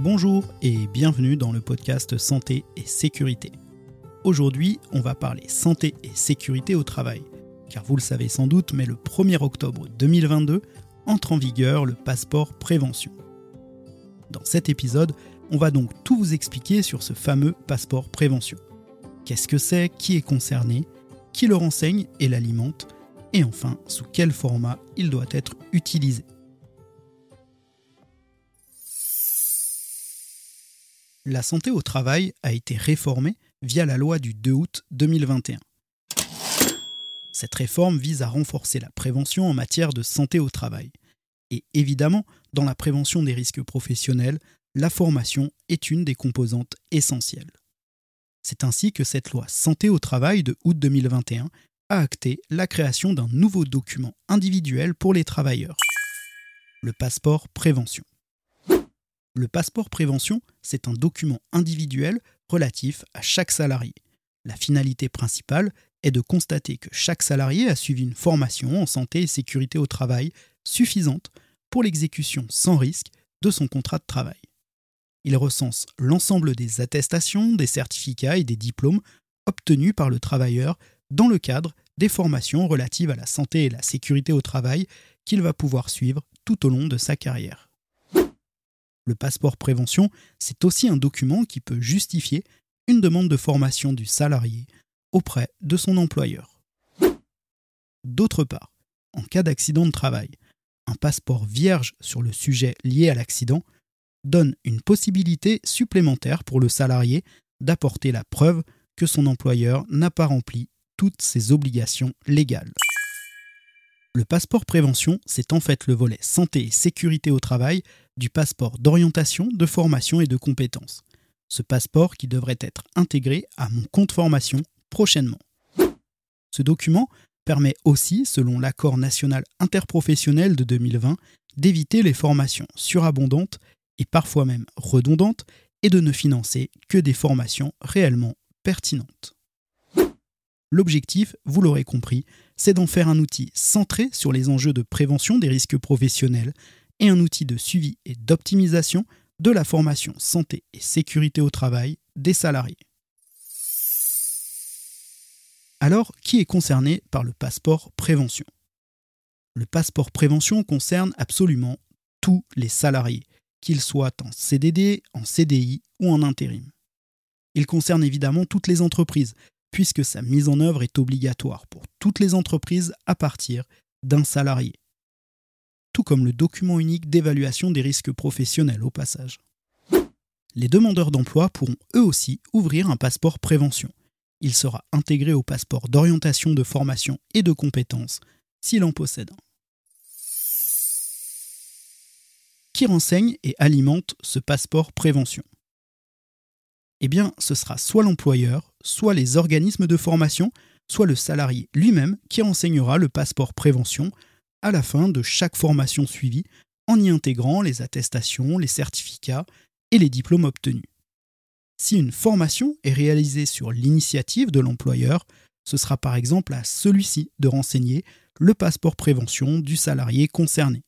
Bonjour et bienvenue dans le podcast Santé et Sécurité. Aujourd'hui, on va parler santé et sécurité au travail, car vous le savez sans doute, mais le 1er octobre 2022 entre en vigueur le passeport prévention. Dans cet épisode, on va donc tout vous expliquer sur ce fameux passeport prévention. Qu'est-ce que c'est, qui est concerné, qui le renseigne et l'alimente, et enfin sous quel format il doit être utilisé. La santé au travail a été réformée via la loi du 2 août 2021. Cette réforme vise à renforcer la prévention en matière de santé au travail. Et évidemment, dans la prévention des risques professionnels, la formation est une des composantes essentielles. C'est ainsi que cette loi Santé au travail de août 2021 a acté la création d'un nouveau document individuel pour les travailleurs, le passeport prévention. Le passeport prévention, c'est un document individuel relatif à chaque salarié. La finalité principale est de constater que chaque salarié a suivi une formation en santé et sécurité au travail suffisante pour l'exécution sans risque de son contrat de travail. Il recense l'ensemble des attestations, des certificats et des diplômes obtenus par le travailleur dans le cadre des formations relatives à la santé et la sécurité au travail qu'il va pouvoir suivre tout au long de sa carrière. Le passeport prévention, c'est aussi un document qui peut justifier une demande de formation du salarié auprès de son employeur. D'autre part, en cas d'accident de travail, un passeport vierge sur le sujet lié à l'accident donne une possibilité supplémentaire pour le salarié d'apporter la preuve que son employeur n'a pas rempli toutes ses obligations légales. Le passeport prévention, c'est en fait le volet santé et sécurité au travail du passeport d'orientation, de formation et de compétences. Ce passeport qui devrait être intégré à mon compte formation prochainement. Ce document permet aussi, selon l'accord national interprofessionnel de 2020, d'éviter les formations surabondantes et parfois même redondantes et de ne financer que des formations réellement pertinentes. L'objectif, vous l'aurez compris, c'est d'en faire un outil centré sur les enjeux de prévention des risques professionnels et un outil de suivi et d'optimisation de la formation santé et sécurité au travail des salariés. Alors, qui est concerné par le passeport prévention? Le passeport prévention concerne absolument tous les salariés, qu'ils soient en CDD, en CDI ou en intérim. Il concerne évidemment toutes les entreprises, puisque sa mise en œuvre est obligatoire pour toutes les entreprises à partir d'un salarié. Tout comme le document unique d'évaluation des risques professionnels au passage. Les demandeurs d'emploi pourront eux aussi ouvrir un passeport prévention. Il sera intégré au passeport d'orientation de formation et de compétences s'il en possède un. Qui renseigne et alimente ce passeport prévention? Eh bien, ce sera soit l'employeur, soit les organismes de formation, soit le salarié lui-même qui renseignera le passeport prévention à la fin de chaque formation suivie en y intégrant les attestations, les certificats et les diplômes obtenus. Si une formation est réalisée sur l'initiative de l'employeur, ce sera par exemple à celui-ci de renseigner le passeport prévention du salarié concerné.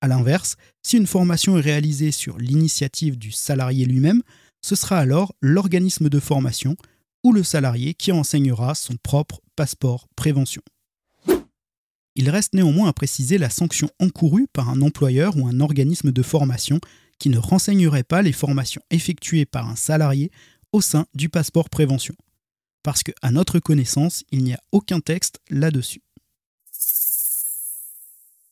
A l'inverse, si une formation est réalisée sur l'initiative du salarié lui-même, ce sera alors l'organisme de formation ou le salarié qui enseignera son propre passeport prévention. Il reste néanmoins à préciser la sanction encourue par un employeur ou un organisme de formation qui ne renseignerait pas les formations effectuées par un salarié au sein du passeport prévention. Parce qu'à notre connaissance, il n'y a aucun texte là-dessus.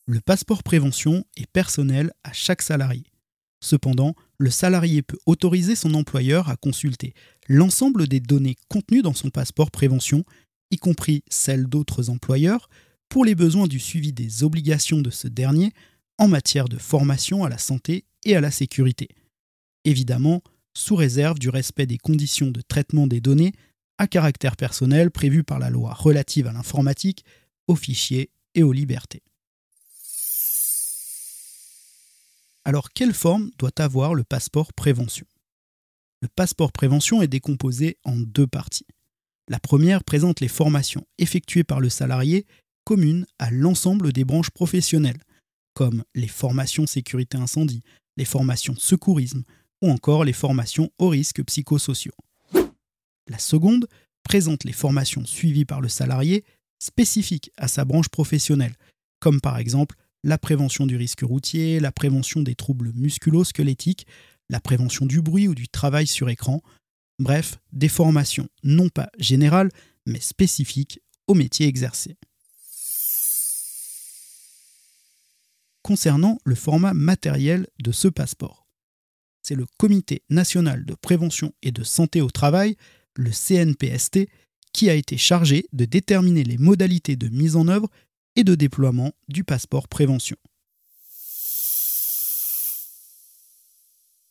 Le passeport prévention est personnel à chaque salarié. Cependant, le salarié peut autoriser son employeur à consulter l'ensemble des données contenues dans son passeport prévention, y compris celles d'autres employeurs, pour les besoins du suivi des obligations de ce dernier en matière de formation à la santé et à la sécurité. Évidemment, sous réserve du respect des conditions de traitement des données à caractère personnel prévues par la loi relative à l'informatique, aux fichiers et aux libertés. Alors quelle forme doit avoir le passeport prévention? Le passeport prévention est décomposé en deux parties. La première présente les formations effectuées par le salarié communes à l'ensemble des branches professionnelles, comme les formations sécurité incendie, les formations secourisme ou encore les formations aux risques psychosociaux. La seconde présente les formations suivies par le salarié spécifiques à sa branche professionnelle, comme par exemple la prévention du risque routier, la prévention des troubles musculo-squelettiques, la prévention du bruit ou du travail sur écran, bref, des formations non pas générales, mais spécifiques au métier exercé. Concernant le format matériel de ce passeport, c'est le Comité national de prévention et de santé au travail, le CNPST, qui a été chargé de déterminer les modalités de mise en œuvre et de déploiement du passeport prévention.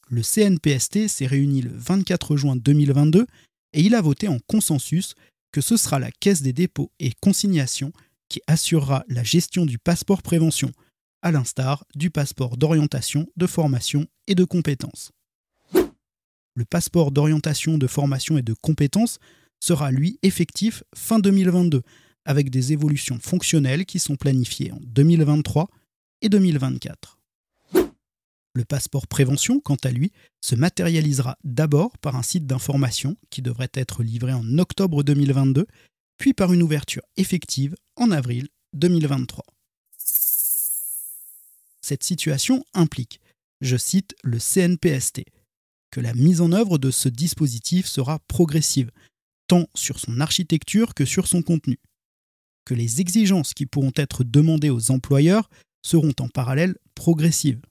Le CNPST s'est réuni le 24 juin 2022 et il a voté en consensus que ce sera la Caisse des dépôts et consignations qui assurera la gestion du passeport prévention, à l'instar du passeport d'orientation, de formation et de compétences. Le passeport d'orientation, de formation et de compétences sera lui effectif fin 2022, avec des évolutions fonctionnelles qui sont planifiées en 2023 et 2024. Le passeport prévention, quant à lui, se matérialisera d'abord par un site d'information qui devrait être livré en octobre 2022, puis par une ouverture effective en avril 2023. Cette situation implique, je cite le CNPST, que la mise en œuvre de ce dispositif sera progressive, tant sur son architecture que sur son contenu, que les exigences qui pourront être demandées aux employeurs seront en parallèle progressives,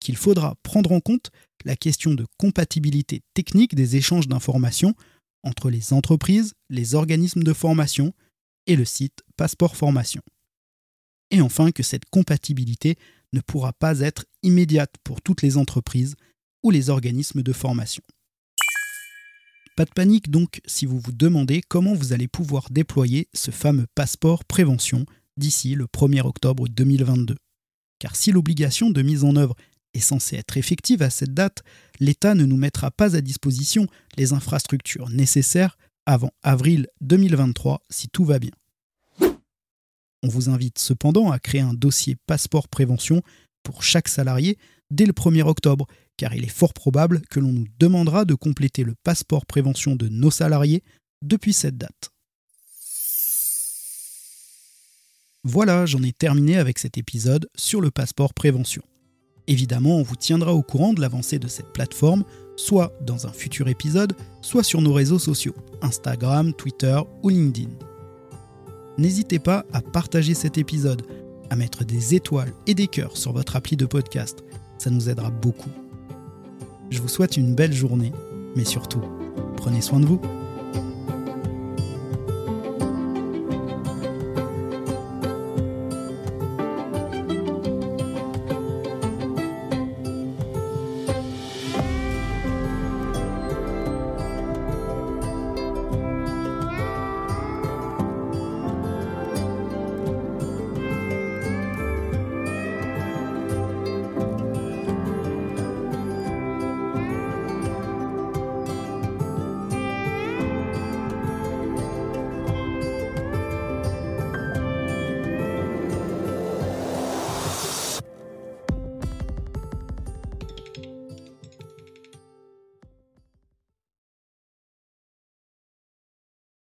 qu'il faudra prendre en compte la question de compatibilité technique des échanges d'informations entre les entreprises, les organismes de formation et le site Passeport Formation. Et enfin que cette compatibilité ne pourra pas être immédiate pour toutes les entreprises ou les organismes de formation. Pas de panique donc si vous vous demandez comment vous allez pouvoir déployer ce fameux passeport prévention d'ici le 1er octobre 2022. Car si l'obligation de mise en œuvre est censée être effective à cette date, l'État ne nous mettra pas à disposition les infrastructures nécessaires avant avril 2023 si tout va bien. On vous invite cependant à créer un dossier passeport prévention pour chaque salarié dès le 1er octobre car il est fort probable que l'on nous demandera de compléter le passeport prévention de nos salariés depuis cette date. Voilà, j'en ai terminé avec cet épisode sur le passeport prévention. Évidemment, on vous tiendra au courant de l'avancée de cette plateforme, soit dans un futur épisode, soit sur nos réseaux sociaux, Instagram, Twitter ou LinkedIn. N'hésitez pas à partager cet épisode, à mettre des étoiles et des cœurs sur votre appli de podcast, ça nous aidera beaucoup. Je vous souhaite une belle journée, mais surtout, prenez soin de vous.